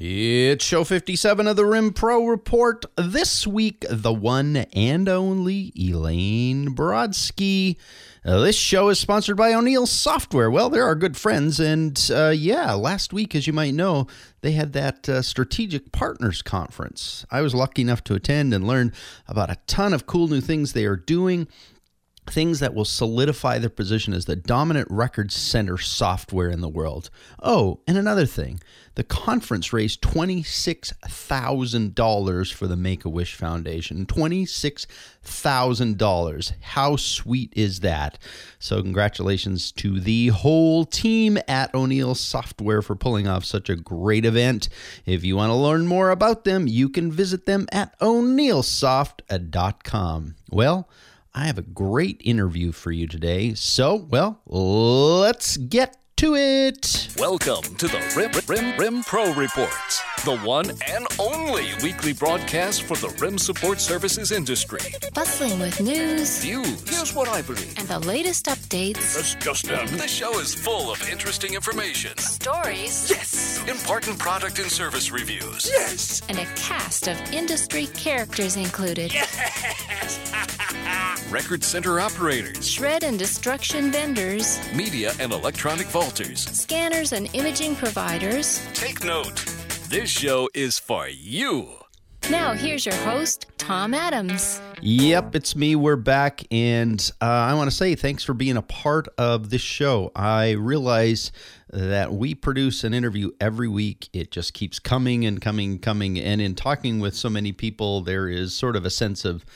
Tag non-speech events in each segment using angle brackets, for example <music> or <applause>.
It's show 57 of the Rim Pro Report. This week, the one and only Elaine Brodsky. Uh, this show is sponsored by O'Neil Software. Well, they're our good friends. And uh, yeah, last week, as you might know, they had that uh, Strategic Partners Conference. I was lucky enough to attend and learn about a ton of cool new things they are doing things that will solidify their position as the dominant record center software in the world. Oh, and another thing the conference raised $26,000 for the Make a Wish Foundation. $26,000. How sweet is that? So, congratulations to the whole team at O'Neil Software for pulling off such a great event. If you want to learn more about them, you can visit them at oneilsoft.com. Uh, well, I have a great interview for you today. So, well, let's get to it. Welcome to the Rim, Rim, Rim Pro Reports, the one and only weekly broadcast for the Rim support services industry. Bustling with news, Views. Here's what I believe. and the latest updates, That's just uh, in. This show is full of interesting information. stories, Yes. Important product and service reviews. Yes. and a cast of industry characters included. Yes! <laughs> Record center operators, Shred and destruction vendors, media and electronic vaulters. scanners and imaging providers. Take note. This show is for you. Now, here's your host, Tom Adams. Yep, it's me. We're back. And uh, I want to say thanks for being a part of this show. I realize that we produce an interview every week. It just keeps coming and coming, and coming. And in talking with so many people, there is sort of a sense of,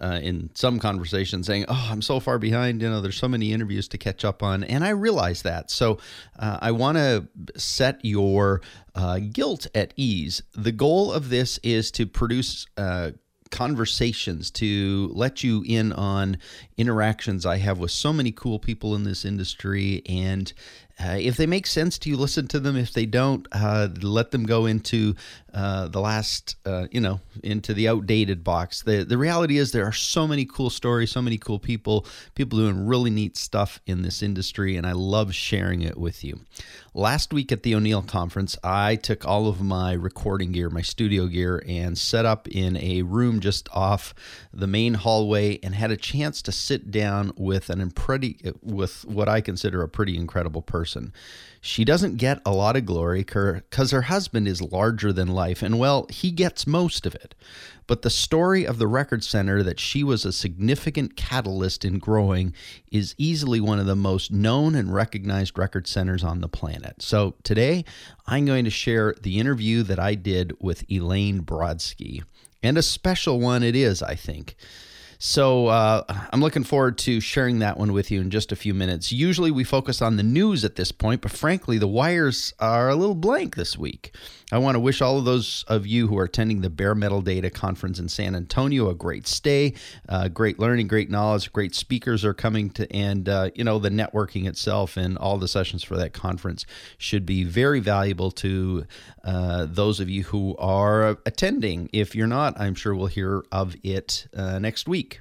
uh, in some conversations, saying, Oh, I'm so far behind. You know, there's so many interviews to catch up on. And I realize that. So uh, I want to set your uh, guilt at ease. The goal of this is to produce. Uh, conversations to let you in on interactions I have with so many cool people in this industry. And uh, if they make sense to you, listen to them. If they don't, uh, let them go into uh, the last, uh, you know, into the outdated box. The, the reality is there are so many cool stories, so many cool people, people doing really neat stuff in this industry, and I love sharing it with you. Last week at the O'Neil conference, I took all of my recording gear, my studio gear, and set up in a room just off the main hallway and had a chance to sit down with an pretty with what I consider a pretty incredible person. She doesn't get a lot of glory because her husband is larger than life, and well, he gets most of it. But the story of the Record Center that she was a significant catalyst in growing is easily one of the most known and recognized record centers on the planet. So today, I'm going to share the interview that I did with Elaine Brodsky. And a special one it is, I think. So uh, I'm looking forward to sharing that one with you in just a few minutes. Usually we focus on the news at this point, but frankly, the wires are a little blank this week. I want to wish all of those of you who are attending the Bare Metal Data Conference in San Antonio a great stay, uh, great learning, great knowledge, great speakers are coming to, and uh, you know the networking itself and all the sessions for that conference should be very valuable to uh, those of you who are attending. If you're not, I'm sure we'll hear of it uh, next week.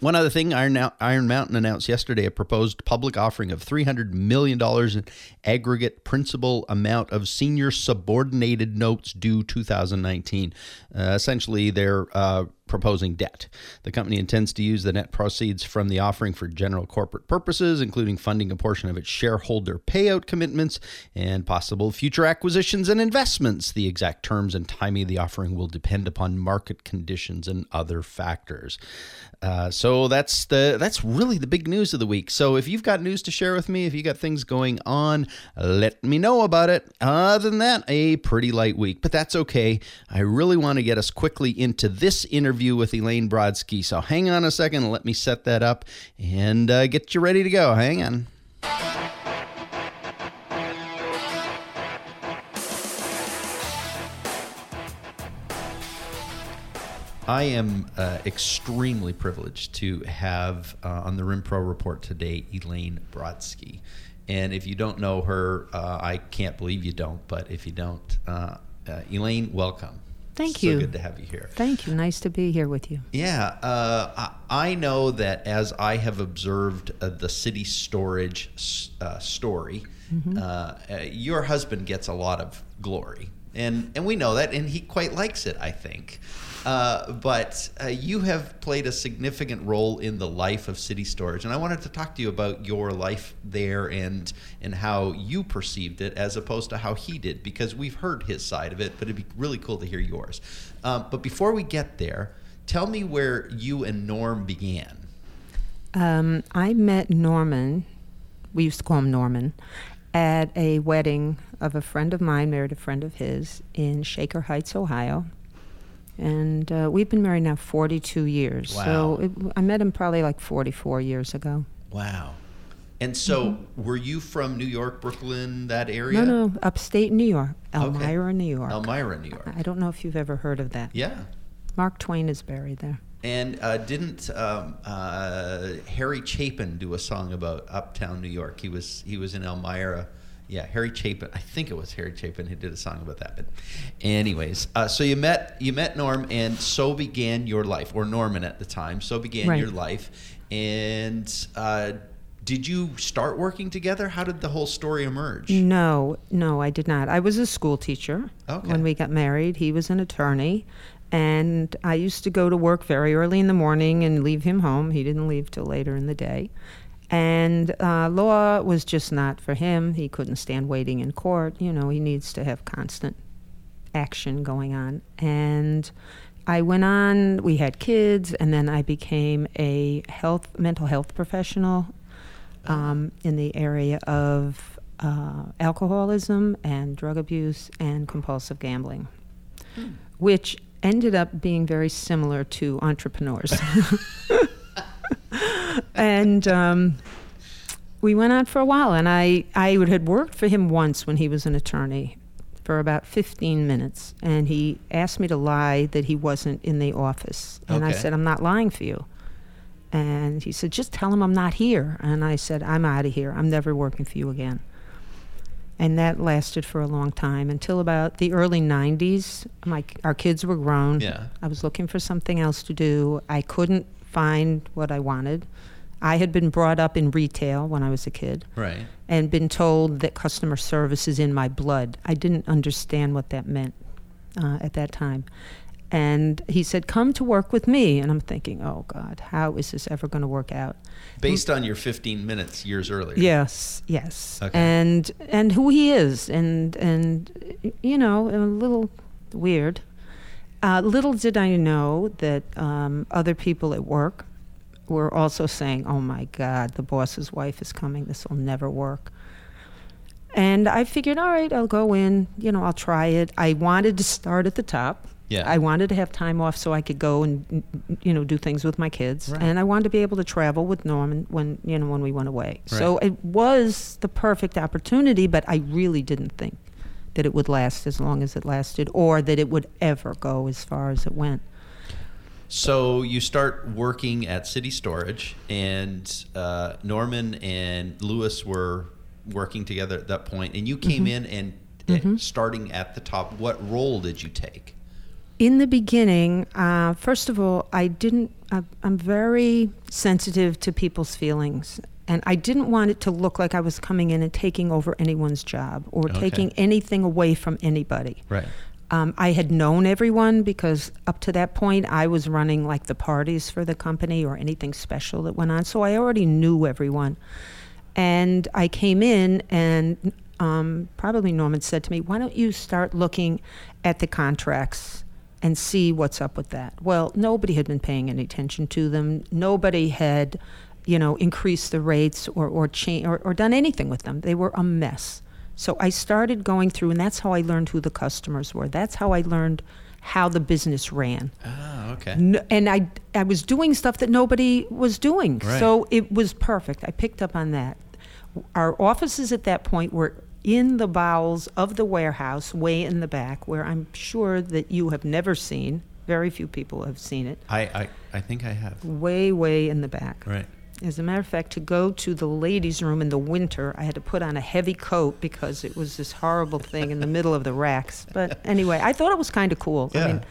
One other thing, Iron, Iron Mountain announced yesterday a proposed public offering of $300 million in aggregate principal amount of senior subordinated notes due 2019. Uh, essentially, they're uh, proposing debt. The company intends to use the net proceeds from the offering for general corporate purposes, including funding a portion of its shareholder payout commitments and possible future acquisitions and investments. The exact terms and timing of the offering will depend upon market conditions and other factors. Uh, so that's the that's really the big news of the week. So if you've got news to share with me, if you got things going on, let me know about it. Other than that, a pretty light week, but that's okay. I really want to get us quickly into this interview with Elaine Brodsky. So hang on a second, let me set that up and uh, get you ready to go. Hang on. I am uh, extremely privileged to have uh, on the Rim Pro Report today Elaine Brodsky. And if you don't know her, uh, I can't believe you don't, but if you don't, uh, uh, Elaine, welcome. Thank so you. good to have you here. Thank you. Nice to be here with you. Yeah, uh, I, I know that as I have observed uh, the CitiStorage uh, story, Mm-hmm. uh, uh, your husband gets a lot of glory. and and we know that, and he quite likes it, I think. Uh, but uh, you have played a significant role in the life of CitiStorage, and I wanted to talk to you about your life there and and how you perceived it as opposed to how he did, because we've heard his side of it, but it'd be really cool to hear yours. Uh, but before we get there, tell me where you and Norm began. Um, I met Norman, we used to call him Norman, at a wedding of a friend of mine, married a friend of his in Shaker Heights, Ohio. And uh, we've been married now 42 years. Wow. So it, I met him probably like 44 years ago. Wow. And so, were you from New York, Brooklyn, that area? No, no, upstate New York, Okay. Elmira, New York. Elmira, New York. I don't know if you've ever heard of that. Yeah. Mark Twain is buried there. And uh, didn't um, uh, Harry Chapin do a song about Uptown New York? He was he was in Elmira. Yeah, Harry Chapin. I think it was Harry Chapin who did a song about that. But, anyways, uh, so you met you met Norm, and so began your life, or Norman at the time. So began Right. your life. And uh, did you start working together? How did the whole story emerge? No, no, I did not. I was a school teacher Okay. when we got married. He was an attorney. And I used to go to work very early in the morning and leave him home. He didn't leave till later in the day. And uh, law was just not for him. He couldn't stand waiting in court. You know, he needs to have constant action going on. And I went on, we had kids, and then I became a health, mental health professional um, in the area of uh, alcoholism and drug abuse and compulsive gambling, which ended up being very similar to entrepreneurs. <laughs> <laughs> and um, we went on for a while, and I, I had worked for him once when he was an attorney for about 15 minutes, and he asked me to lie that he wasn't in the office. And I said, I'm not lying for you. And he said, just tell him I'm not here. And I said, I'm out of here. I'm never working for you again. And that lasted for a long time until about the early 90s. My, our kids were grown. Yeah. I was looking for something else to do. I couldn't find what I wanted. I had been brought up in retail when I was a kid Right. and been told that customer service is in my blood. I didn't understand what that meant uh, at that time. And he said, Come to work with me. And I'm thinking, Oh, God, how is this ever going to work out? Based on your 15 minutes years earlier. Yes, yes. Okay. And and who he is, and and you know, a little weird. Uh, little did I know that um, other people at work were also saying, "Oh my God, the boss's wife is coming. This will never work." And I figured, all right, I'll go in. You know, I'll try it. I wanted to start at the top. Yeah. I wanted to have time off so I could go and you know do things with my kids, Right. and I wanted to be able to travel with Norman when you know when we went away. Right. So it was the perfect opportunity, but I really didn't think that it would last as long as it lasted, or that it would ever go as far as it went. So you start working at CitiStorage, and uh, Norman and Louis were working together at that point, and you came in and and starting at the top. What role did you take? In the beginning, uh, first of all, I didn't. I, I'm very sensitive to people's feelings, and I didn't want it to look like I was coming in and taking over anyone's job or Okay. taking anything away from anybody. Right. Um, I had known everyone because up to that point I was running like the parties for the company or anything special that went on. So I already knew everyone. And I came in and um, probably Norman said to me, Why don't you start looking at the contracts and see what's up with that? Well, nobody had been paying any attention to them. Nobody had, you know, increased the rates or, or, cha- or, or done anything with them. They were a mess. So I started going through, and that's how I learned who the customers were. That's how I learned how the business ran. Ah, okay. N- and I, I was doing stuff that nobody was doing. Right. So it was perfect. I picked up on that. Our offices at that point were in the bowels of the warehouse, way in the back, where I'm sure that you have never seen. Very few people have seen it. I, I, I think I have. Way, way in the back. Right. As a matter of fact, to go to the ladies' room in the winter, I had to put on a heavy coat because it was this horrible thing in the middle of the racks. But <laughs> anyway, I thought it was kind of cool. I mean,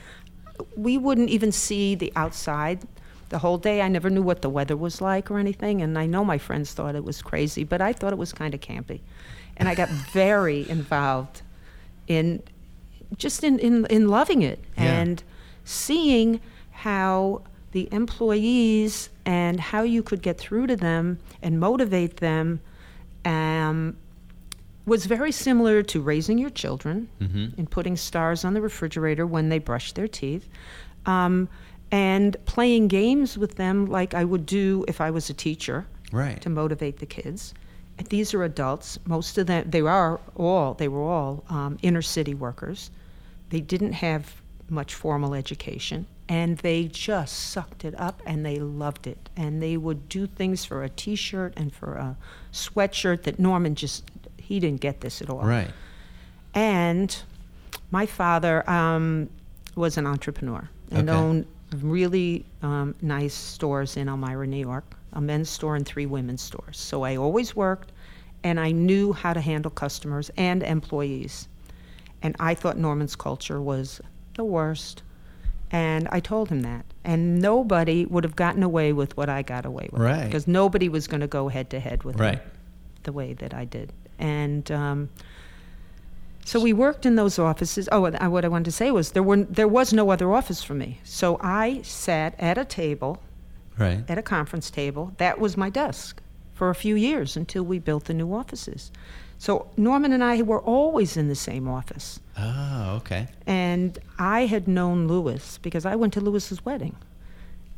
we wouldn't even see the outside the whole day. I never knew what the weather was like or anything, and I know my friends thought it was crazy, but I thought it was kind of campy. And I got <laughs> very involved in just in, in, in loving it Yeah. and seeing how the employees and how you could get through to them and motivate them um, was very similar to raising your children and putting stars on the refrigerator when they brush their teeth um, and playing games with them like I would do if I was a teacher Right. to motivate the kids. And These are adults. Most of them, they are all, they were all um, inner city workers. They didn't have much formal education, and they just sucked it up and they loved it. And they would do things for a T-shirt and for a sweatshirt that Norman just he didn't get this at all. Right. And my father um, was an entrepreneur and Okay. owned really um, nice stores in Elmira, New York, a men's store and three women's stores. So I always worked and I knew how to handle customers and employees. And I thought Norman's culture was the worst. And I told him that. And nobody would have gotten away with what I got away with. Right. Because nobody was going to go head to head with Right. him the way that I did. And um, so we worked in those offices. Oh, I- what I wanted to say was there were there was no other office for me. So I sat at a table, Right. at a conference table. That was my desk for a few years until we built the new offices. So Norman and I were always in the same office. Oh, okay. And I had known Louis because I went to Louis's wedding.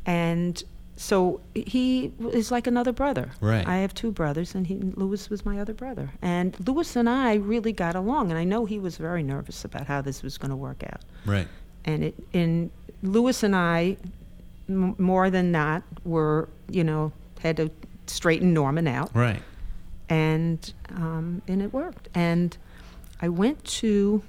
And so he is like another brother. Right. I have two brothers, and he, Louis was my other brother. And Louis and I really got along, and I know he was very nervous about how this was going to work out. Right. And it, and Louis and I, m- more than not, were you know had to straighten Norman out Right. And um, and it worked. And I went to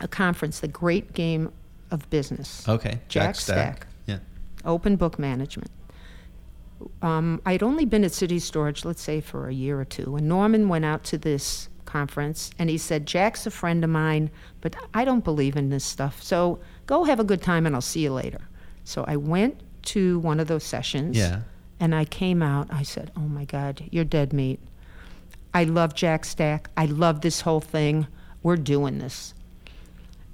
a conference, the Great Game of Business, Okay. Jack Stack. Oh, Yeah. Open Book Management. Um, I'd only been at CitiStorage, let's say, for a year or two, and Norman went out to this conference and he said, "Jack's a friend of mine, but I don't believe in this stuff. So go have a good time, and I'll see you later." So I went to one of those sessions. Yeah. And I came out. I said, "Oh my God, you're dead meat. I love Jack Stack. I love this whole thing. We're doing this."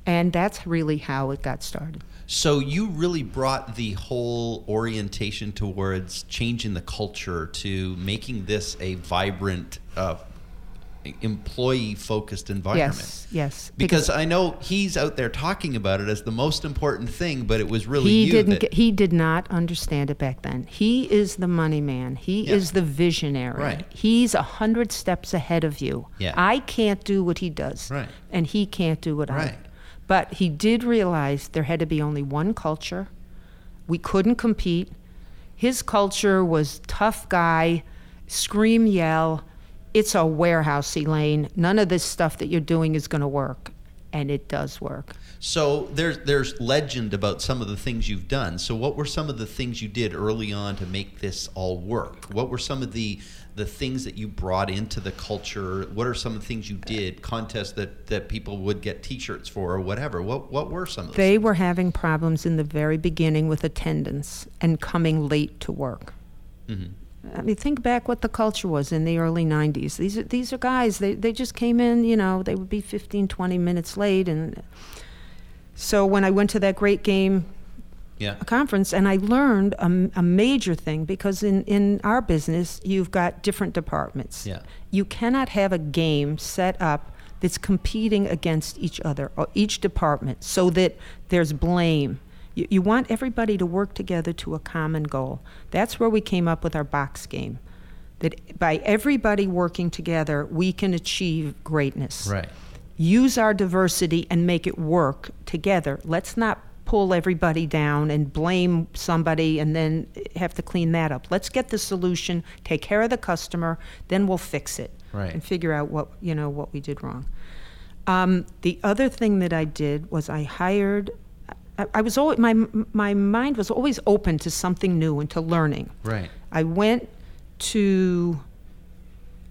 And that's really how it got started. So you really brought the whole orientation towards changing the culture to making this a vibrant, uh, employee-focused environment. Yes, yes. Because I know he's out there talking about it as the most important thing, but it was really he you didn't that, he did not understand it back then. He is the money man. He Yeah. is the visionary. Right. He's a hundred steps ahead of you. Yeah. I can't do what he does. Right. And he can't do what I Right. But he did realize there had to be only one culture. We couldn't compete. His culture was tough guy, scream, yell. It's a warehouse, Elaine. None of this stuff that you're doing is going to work. And it does work. So there's there's legend about some of the things you've done. So what were some of the things you did early on to make this all work? What were some of the the things that you brought into the culture? What are some of the things you did? Contests that that people would get T-shirts for or whatever. What what were some of those? They were having problems in the very beginning with attendance and coming late to work. Mm-hmm. I mean, think back what the culture was in the early 90s. These are, these are guys, they, they just came in, you know, they would be 15, 20 minutes late. And so when I went to that great game yeah. conference and I learned a major thing because in, in our business, you've got different departments. Yeah. You cannot have a game set up that's competing against each other, or each department, so that there's blame. You, you want everybody to work together to a common goal. That's where we came up with our box game. That by everybody working together, we can achieve greatness Right. use our diversity and make it work together. Let's not pull everybody down and blame somebody and then have to clean that up. Let's get the solution, take care of the customer, then we'll fix it Right. and figure out what you know what we did wrong. Um, the other thing that I did was I hired. I, I was always my my mind was always open to something new and to learning. Right. I went to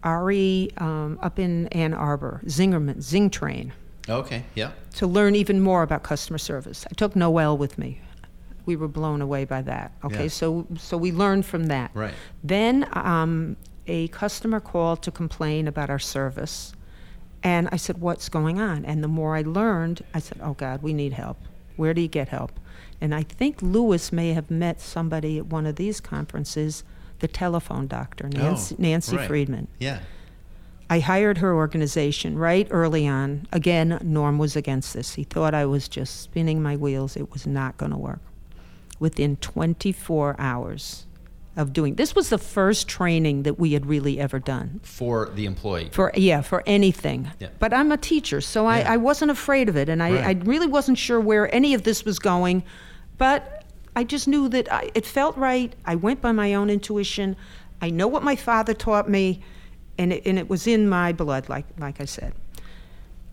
RE um, up in Ann Arbor, Zingerman, ZingTrain, Okay. Yeah. to learn even more about customer service. I took Noel with me. We were blown away by that. Okay, Yeah. so so we learned from that. Right. Then um, a customer called to complain about our service, And I said, What's going on? And the more I learned, I said, Oh God, we need help. Where do you get help? And I think Louis may have met somebody at one of these conferences, the telephone doctor, oh, Nancy, Oh, Nancy right. Friedman. Yeah. I hired her organization right early on. Again, Norm was against this. He thought I was just spinning my wheels. It was not going to work. Within 24 hours of doing this was the first training that we had really ever done For the employee. for yeah for anything Yeah. but i'm a teacher so Yeah. I, I wasn't afraid of it and I, Right. I really wasn't sure where any of this was going but i just knew that I, it felt right i went by my own intuition i know what my father taught me and it, and it was in my blood like like i said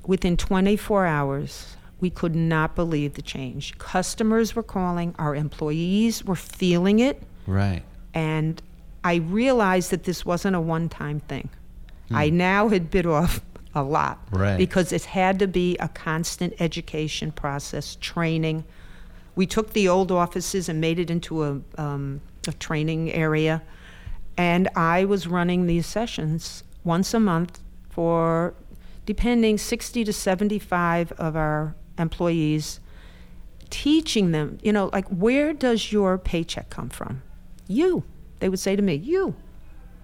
within 24 hours we could not believe the change customers were calling our employees were feeling it Right. And I realized that this wasn't a one time thing. I now had bit off a lot Right. because it had to be a constant education process, training. We took the old offices and made it into a, um, a training area, and I was running these sessions once a month for, depending, 60 to 75 of our employees teaching them, you know, like, where does your paycheck come from? You. They would say to me, You.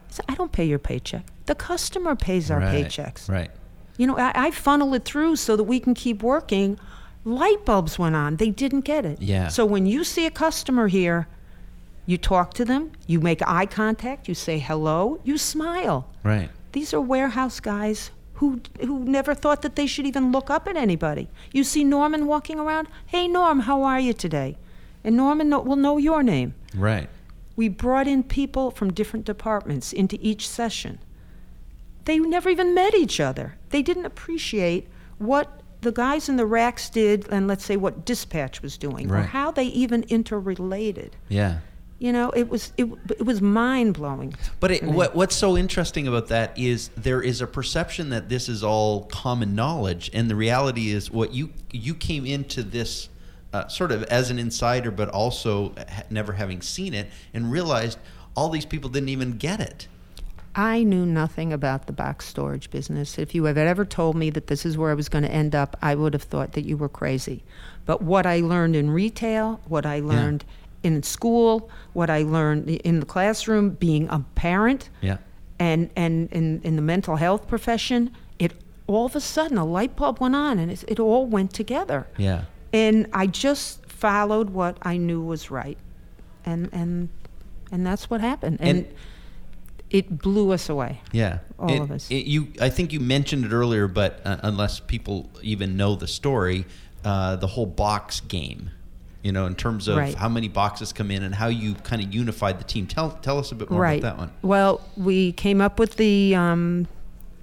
I said, I don't pay your paycheck. The customer pays our right. paychecks. Right. You know, I, I funnel it through so that we can keep working. Light bulbs went on. They didn't get it. Yeah. So when you see a customer here, you talk to them, you make eye contact, you say hello, you smile. Right. These are warehouse guys who who never thought that they should even look up at anybody. You see Norman walking around, "Hey Norm, how are you today?" And Norman know, will know your name. Right. We brought in people from different departments into each session. They never even met each other. They didn't appreciate what the guys in the racks did and let's say what dispatch was doing or how they even interrelated. Yeah. You know, it was it, it was mind blowing. But it, what what's so interesting about that is there is a perception that this is all common knowledge, and the reality is what you you came into this uh, sort of as an insider, but also ha- never having seen it, and realized all these people didn't even get it. I knew nothing about the box storage business. If you had ever told me that this is where I was going to end up, I would have thought that you were crazy. But what I learned in retail, what I learned in school, what I learned in the classroom, being a parent, Yeah. and and in, in the mental health profession, it all of a sudden a light bulb went on, and it, it all went together. Yeah. And I just followed what I knew was right, and and and that's what happened. And, And- it blew us away. Yeah, All It- of us. it- you, I think you mentioned it earlier, but uh, unless people even know the story, uh, the whole box game. You know, in terms of Right. how many boxes come in and how you kind of unified the team. Tell tell us a bit more right. about that one. Well, we came up with the um,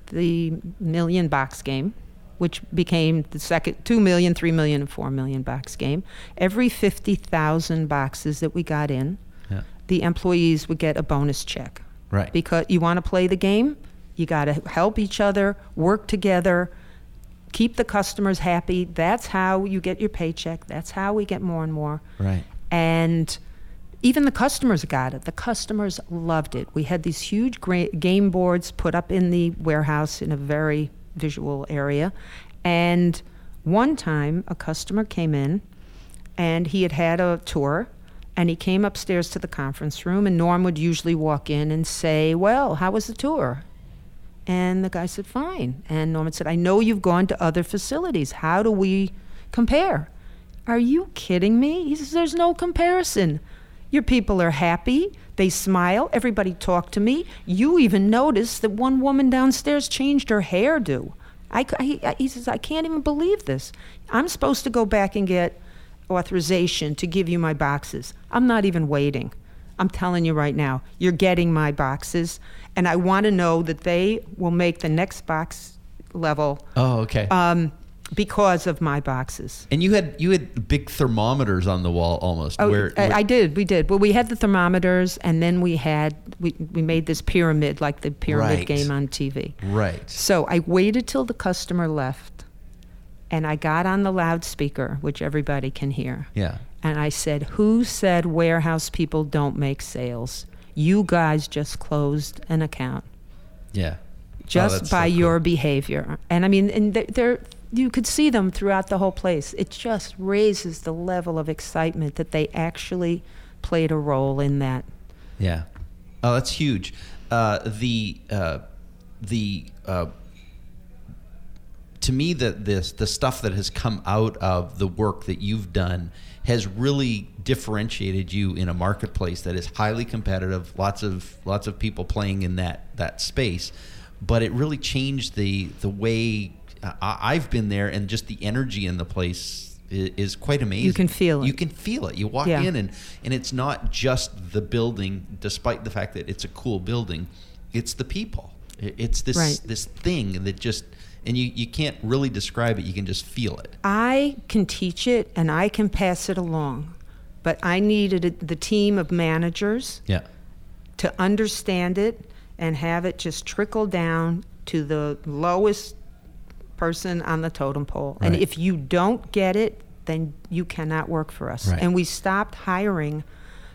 the million box game, which became the second two million, three million, and four million box game. Every fifty thousand boxes that we got in, Yeah. the employees would get a bonus check. Right. Because you want to play the game, you got to help each other, work together, keep the customers happy. That's how you get your paycheck. That's how we get more and more. Right. And even the customers got it. The customers loved it. We had these huge gra- game boards put up in the warehouse in a very visual area. And one time, a customer came in and he had had a tour and he came upstairs to the conference room and Norm would usually walk in and say, "Well, how was the tour?" And the guy said, "Fine." And Norman said, "I know you've gone to other facilities. How do we compare?" Are you kidding me? He says, There's no comparison. Your people are happy. They smile. Everybody talked to me. You even noticed that one woman downstairs changed her hairdo. I, I- he says, I can't even believe this. I'm supposed to go back and get authorization to give you my boxes. I'm not even waiting. I'm telling you right now, you're getting my boxes, and I want to know that they will make the next box level Oh, okay. um, because of my boxes. and you had you had big thermometers on the wall almost. Oh, where, I, where- I did. We did. Well, we had the thermometers, and then we had we, we made this pyramid like the pyramid Right. game on TV. right. So I waited till the customer left, and I got on the loudspeaker, which everybody can hear, Yeah. and I said, "Who said warehouse people don't make sales? You guys just closed an account. Yeah. Oh, just Oh, that's so by cool. your behavior. And I mean, and they're you could see them throughout the whole place. It just raises the level of excitement that they actually played a role in that. Yeah. Oh, that's huge. Uh, the uh, the uh, to me that this the stuff that has come out of the work that you've done has really differentiated you in a marketplace that is highly competitive. Lots of lots of people playing in that that space, but it really changed the the way I- I've been there, and just the energy in the place is, is quite amazing. You can feel it. You can feel it. You walk Yeah. in and and it's not just the building, despite the fact that it's a cool building. It's the people. It's this Right. this thing that just and you you can't really describe it. You can just feel it. I can teach it and I can pass it along, but I needed a, the team of managers Yeah. to understand it and have it just trickle down to the lowest person on the totem pole. And if you don't get it, then you cannot work for us. Right. And we stopped hiring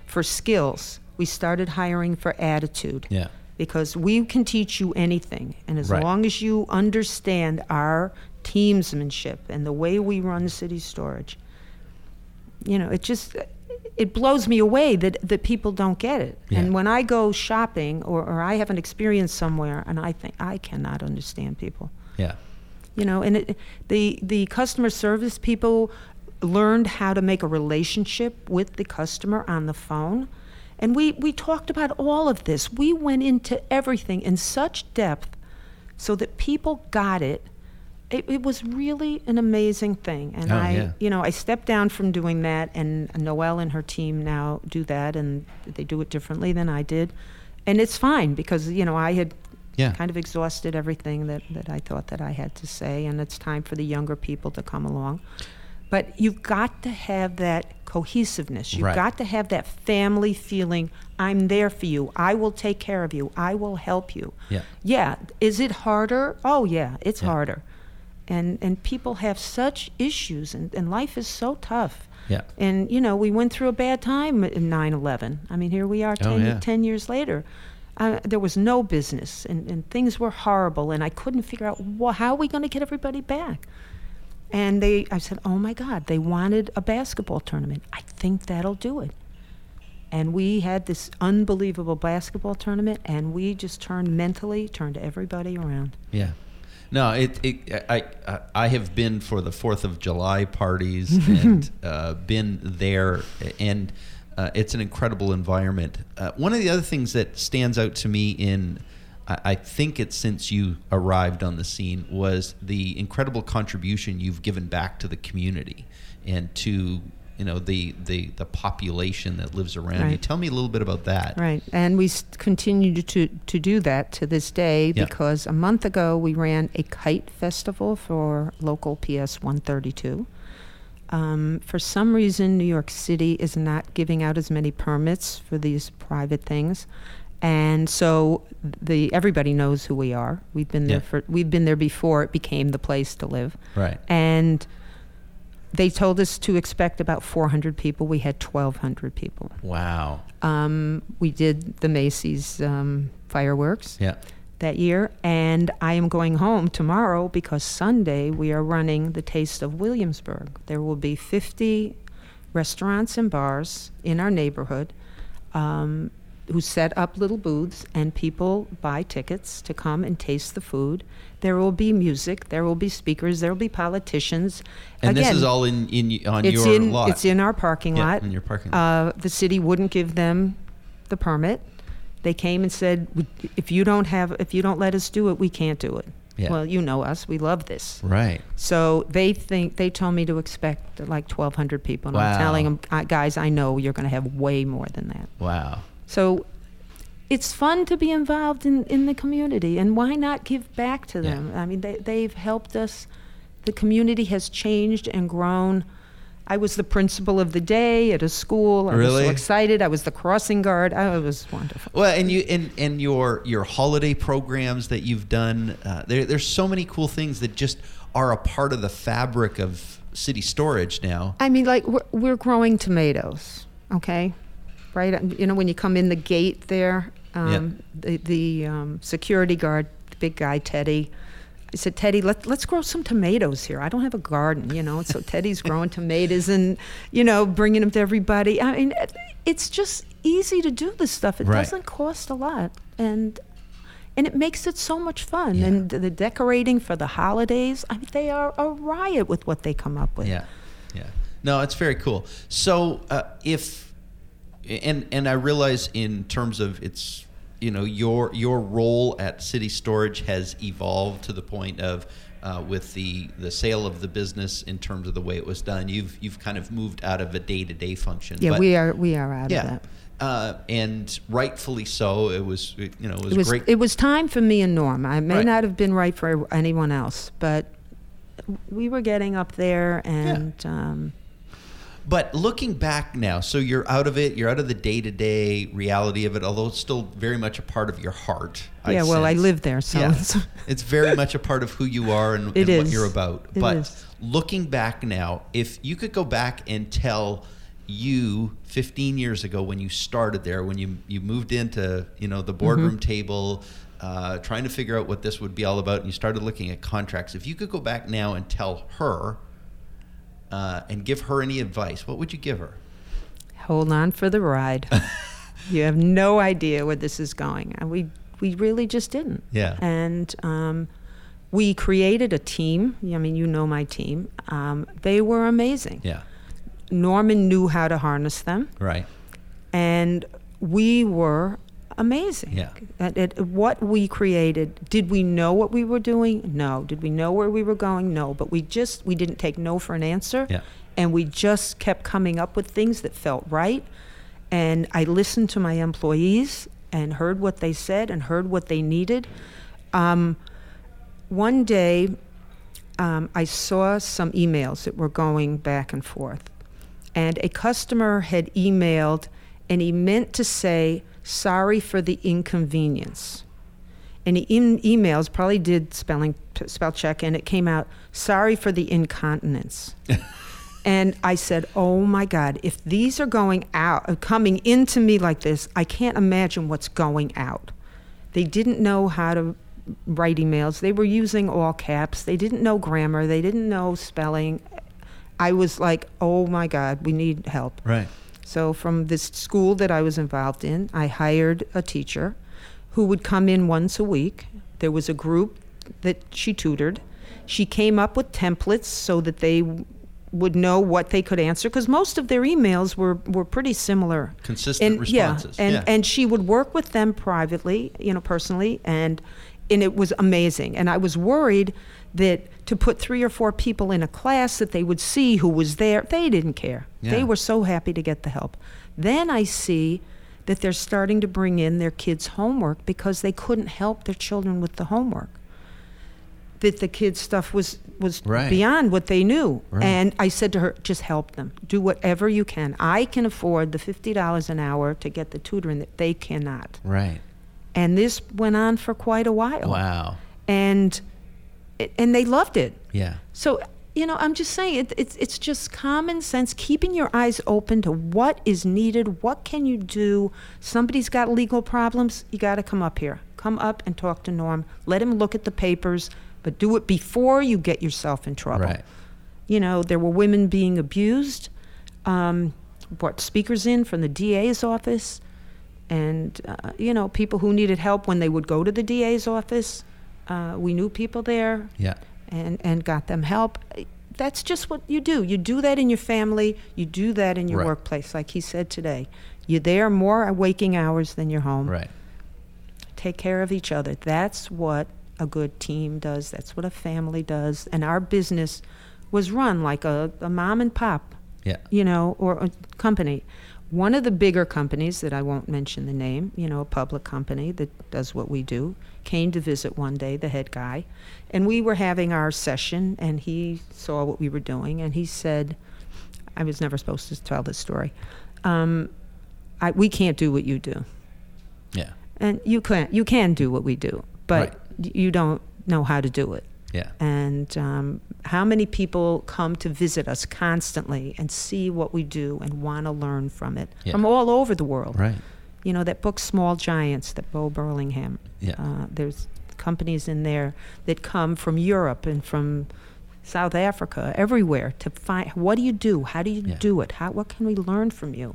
for skills. We started hiring for attitude. Yeah. Because we can teach you anything. And as Right. long as you understand our teamsmanship and the way we run CitiStorage, you know, it just it blows me away that, that people don't get it. Yeah. And when I go shopping or, or I have an experience somewhere and I think I cannot understand people. Yeah. You know, and it, the the customer service people learned how to make a relationship with the customer on the phone. And we, we talked about all of this. We went into everything in such depth so that people got it. It, it was really an amazing thing. And Oh, I, yeah. you know, I stepped down from doing that, and Noelle and her team now do that, and they do it differently than I did. And it's fine because, you know, I had Yeah. kind of exhausted everything that, that I thought that I had to say, and it's time for the younger people to come along. But you've got to have that cohesiveness. You've Right. got to have that family feeling. I'm there for you. I will take care of you. I will help you. Yeah. Yeah. Is it harder? Oh yeah, it's Yeah. harder. And and people have such issues, and, and life is so tough. Yeah. And you know, we went through a bad time in 9/11. I mean, here we are, Oh, yeah. 10 years later. Uh, there was no business, and, and things were horrible, and I couldn't figure out well, how are we going to get everybody back. And they, I said, oh my God, they wanted a basketball tournament. I think that'll do it. And we had this unbelievable basketball tournament, and we just turned mentally, turned everybody around. Yeah. No, it, it I, I I have been for the Fourth of July parties <laughs> and uh, been there, and uh, it's an incredible environment. Uh, one of the other things that stands out to me in I I think it's since you arrived on the scene was the incredible contribution you've given back to the community and to you know the the, the population that lives around you. Tell me a little bit about that. Right, and we continue to to do that to this day Yeah. because a month ago we ran a kite festival for local PS 132. Um, for some reason, New York City is not giving out as many permits for these private things, and so the everybody knows who we are. We've been there Yeah. for we've been there before it became the place to live. Right. And they told us to expect about 400 people. We had 1,200 people. Wow. Um, we did the Macy's um, fireworks Yeah. That year, and I am going home tomorrow because Sunday we are running the Taste of Williamsburg. There will be 50 restaurants and bars in our neighborhood um, who set up little booths, and people buy tickets to come and taste the food. There will be music, there will be speakers, there will be politicians. And this is all in, in on your in lot. it's in our parking Yeah, lot. in your parking lot. Uh, the city wouldn't give them the permit. They came and said, "If you don't have, if you don't let us do it, we can't do it." Yeah. Well, you know us; we love this. right. So they think they told me to expect like 1,200 people, and Wow. I'm telling them, guys, I know you're going to have way more than that. Wow. So it's fun to be involved in, in the community, and why not give back to Yeah. them? I mean, they, they've helped us. The community has changed and grown. I was the principal of the day at a school. I was Really? so excited. I was the crossing guard. Oh, it was wonderful. Well, and you and and your your holiday programs that you've done. Uh, there, there's so many cool things that just are a part of the fabric of CitiStorage now. I mean, like we're, we're growing tomatoes, okay, right? You know, when you come in the gate there, um, the the um, security guard the big guy, Teddy. I said, Teddy, let, let's grow some tomatoes here. I don't have a garden, you know. So Teddy's growing <laughs> tomatoes and, you know, bringing them to everybody. I mean, it's just easy to do this stuff. It Right. doesn't cost a lot. And and it makes it so much fun. Yeah. And the decorating for the holidays, I mean, they are a riot with what they come up with. Yeah, yeah. No, it's very cool. So uh, if and and I realize in terms of its you know your your role at CitiStorage has evolved to the point of uh, with the the sale of the business in terms of the way it was done. You've you've kind of moved out of a day to day function. Yeah, but- we are we are out of Yeah. that. Uh, and rightfully so. It was, you know, it was, It was great. it was time for me and Norm. I may Right. not have been right for anyone else, but we were getting up there, and um, But looking back now, so you're out of it. You're out of the day to day reality of it, although it's still very much a part of your heart. yeah, well, I live there, so Yeah. it's, <laughs> it's very much a part of who you are and, and what you're about. It but is. looking back now, if you could go back and tell you 15 years ago when you started there, when you you moved into you know the boardroom Mm-hmm. table, uh, trying to figure out what this would be all about, and you started looking at contracts. If you could go back now and tell her. Uh, and give her any advice. What would you give her? hold on for the ride. <laughs> you have no idea where this is going, and we we really just didn't. Yeah. And um, we created a team. I mean, you know my team. Um, they were amazing. Yeah. Norman knew how to harness them. Right. and we were amazing. Yeah. At, at what we created, did we know what we were doing? No. Did we know where we were going? No. But we just we didn't take no for an answer. Yeah. And we just kept coming up with things that felt right. And I listened to my employees and heard what they said and heard what they needed. Um, one day, um, I saw some emails that were going back and forth. And a customer had emailed, and he meant to say, sorry for the inconvenience. And he in emails probably did spelling spell check, and it came out, sorry for the incontinence. <laughs> and I said, oh my God, if these are going out, uh, coming into me like this, I can't imagine what's going out. They didn't know how to write emails. They were using all caps. They didn't know grammar. They didn't know spelling. I was like, oh my God, we need help. Right. So, from this school that I was involved in, I hired a teacher who would come in once a week. There was a group that she tutored. She came up with templates so that they would know what they could answer because most of their emails were, were pretty similar. Consistent and, responses. Yeah, and, Yeah. and she would work with them privately, you know, personally, and and it was amazing. And I was worried that to put three or four people in a class that they would see who was there, they didn't care. Yeah. They were so happy to get the help. Then I see that they're starting to bring in their kids' homework because they couldn't help their children with the homework. That the kids' stuff was was Right. beyond what they knew. Right. And I said to her, just help them. Do whatever you can. I can afford the fifty dollars an hour to get the tutoring that they cannot. Right. And this went on for quite a while. Wow. And and they loved it. Yeah. So, you know, I'm just saying it, it's it's just common sense, keeping your eyes open to what is needed, what can you do. Somebody's got legal problems, you got to come up here. Come up and talk to Norm. Let him look at the papers, but do it before you get yourself in trouble. Right. You know, there were women being abused. Um, brought speakers in from the DA's office, and uh, you know, people who needed help when they would go to the DA's office. Uh, we knew people there Yeah. and, and got them help. That's just what you do. You do that in your family, you do that in your Right. workplace, like he said today. You're there more waking hours than you're home. Right. Take care of each other. That's what a good team does, that's what a family does. And our business was run like a, a mom and pop, Yeah. you know, or a company. One of the bigger companies that I won't mention the name, you know, a public company that does what we do, came to visit one day, the head guy, and we were having our session, and he saw what we were doing, and he said, I was never supposed to tell this story. Um, I, we can't do what you do, Yeah. and you can't. You can do what we do, but Right. you don't know how to do it. Yeah. And um, how many people come to visit us constantly and see what we do and want to learn from it Yeah. from all over the world? Right. You know, that book, Small Giants, that Bo Burlingham. Yeah. Uh, there's companies in there that come from Europe and from South Africa, everywhere to find what do you do? How do you Yeah. do it? How what can we learn from you?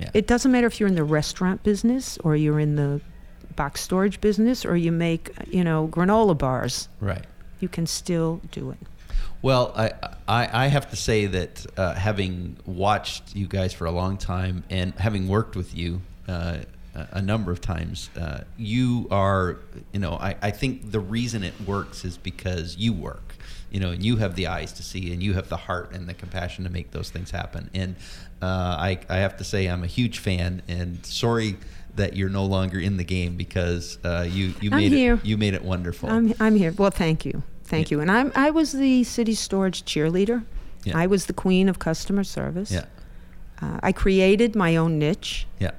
Yeah. It doesn't matter if you're in the restaurant business or you're in the box storage business or you make, you know, granola bars. Right. You can still do it. Well, I, I, I have to say that uh, having watched you guys for a long time and having worked with you uh, a- a number of times, uh, you are, you know, I, I think the reason it works is because you work, you know, and you have the eyes to see and you have the heart and the compassion to make those things happen. And uh, I, I have to say, I'm a huge fan and sorry that you're no longer in the game because uh, you, you I'm made here. it you made it wonderful. I'm I'm here. Well, thank you, thank Yeah. you. And I'm I was the CitiStorage cheerleader. Yeah. I was the queen of customer service. yeah, Uh, I created my own niche, yeah.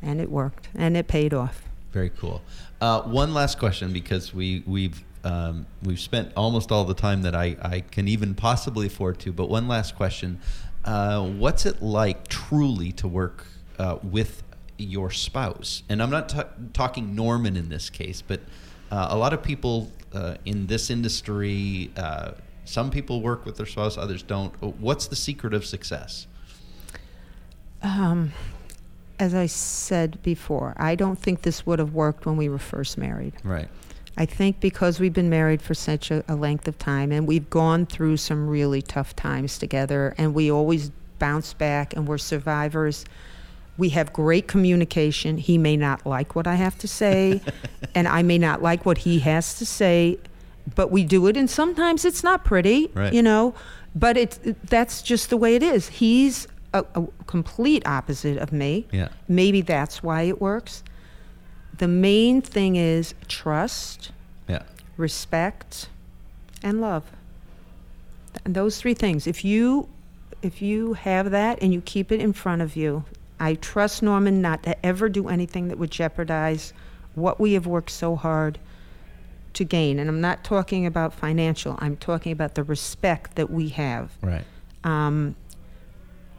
and it worked, and it paid off. Very cool. Uh, one last question because we we've um, we've spent almost all the time that I, I can even possibly afford to. But one last question: uh, What's it like truly to work uh, with your spouse? And I'm not ta- talking Norman in this case, but uh, a lot of people uh, in this industry. Uh, some people work with their spouse, others don't. What's the secret of success? Um, as I said before, I don't think this would have worked when we were first married. Right. I think because we've been married for such a, a length of time and we've gone through some really tough times together and we always bounce back and we're survivors. We have great communication. He may not like what I have to say, <laughs> and I may not like what he has to say, but we do it, and sometimes it's not pretty, Right. you know. But it's that's just the way it is. He's a, a complete opposite of me. Yeah. Maybe that's why it works. The main thing is trust, Yeah. respect, and love. And those three things. If you if you have that and you keep it in front of you, I trust Norman not to ever do anything that would jeopardize what we have worked so hard to gain. And I'm not talking about financial. I'm talking about the respect that we have. Right. Um,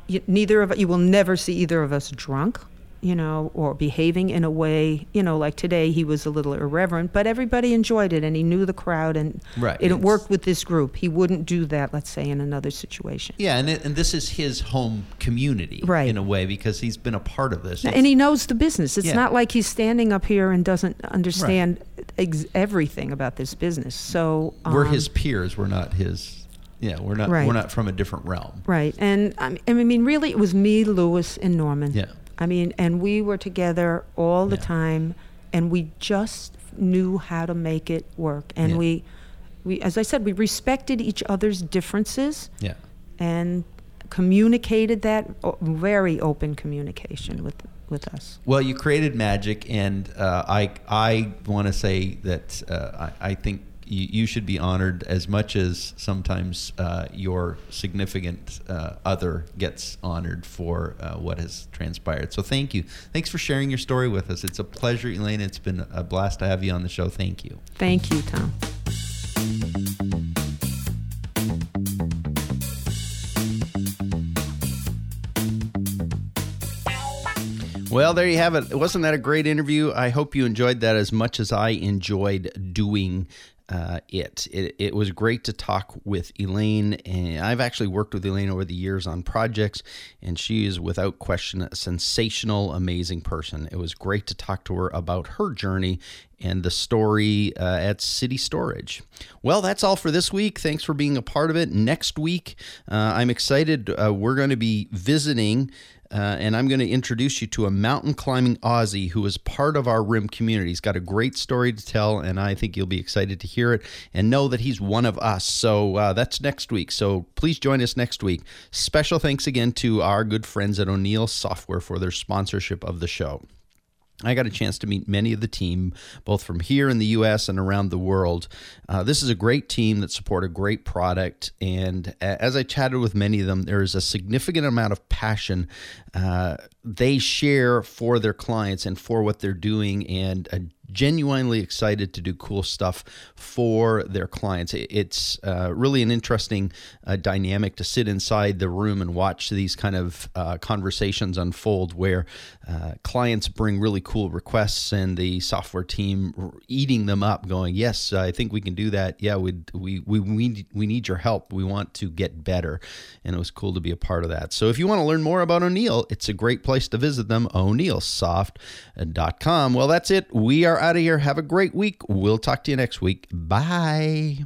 you, neither of you will never see either of us drunk, you know, or behaving in a way, you know, like today he was a little irreverent, but everybody enjoyed it and he knew the crowd and Right, it it's- worked with this group. He wouldn't do that, let's say, in another situation. Yeah, and it, and this is his home community, Right. In a way, because he's been a part of this. And he knows the business. It's Yeah. not like he's standing up here and doesn't understand ex- everything about this business. So we're um, his peers. We're not his. Yeah, we're not. Right. We're not from a different realm. Right. And I mean, really, it was me, Louis, and Norman. Yeah. I mean, and we were together all the Yeah. time, and we just knew how to make it work. And Yeah. we, we, as I said, we respected each other's differences Yeah. and communicated that very open communication with with us. Well, you created magic, and uh, I I want to say that uh, I, I think you, you should be honored as much as sometimes uh, your significant uh, other gets honored for uh, what has transpired. So thank you. Thanks for sharing your story with us. It's a pleasure, Elaine. It's been a blast to have you on the show. Thank you. Thank you, Tom. Well, there you have it. Wasn't that a great interview? I hope you enjoyed that as much as I enjoyed doing uh, it. it. It was great to talk with Elaine, and I've actually worked with Elaine over the years on projects, and she is without question a sensational, amazing person. It was great to talk to her about her journey and the story uh, at CitiStorage. Well, that's all for this week. Thanks for being a part of it. Next week, uh, I'm excited. Uh, we're going to be visiting. Uh, and I'm going to introduce you to a mountain climbing Aussie who is part of our RIM community. He's got a great story to tell, and I think you'll be excited to hear it and know that he's one of us. So uh, that's next week. So please join us next week. Special thanks again to our good friends at O'Neil Software for their sponsorship of the show. I got a chance to meet many of the team, both from here in the U.S. and around the world. Uh, this is a great team that support a great product, and as I chatted with many of them, there is a significant amount of passion uh, they share for their clients and for what they're doing, and a genuinely excited to do cool stuff for their clients. It's uh, really an interesting uh, dynamic to sit inside the room and watch these kind of uh, conversations unfold where uh, clients bring really cool requests and the software team eating them up, going, Yes, I think we can do that. Yeah, we, we, we, we, we need your help. We want to get better. And it was cool to be a part of that. So if you want to learn more about O'Neil, it's a great place to visit them, oneilsoft.com. Well, that's it. We are out of here. Have a great week. We'll talk to you next week. Bye.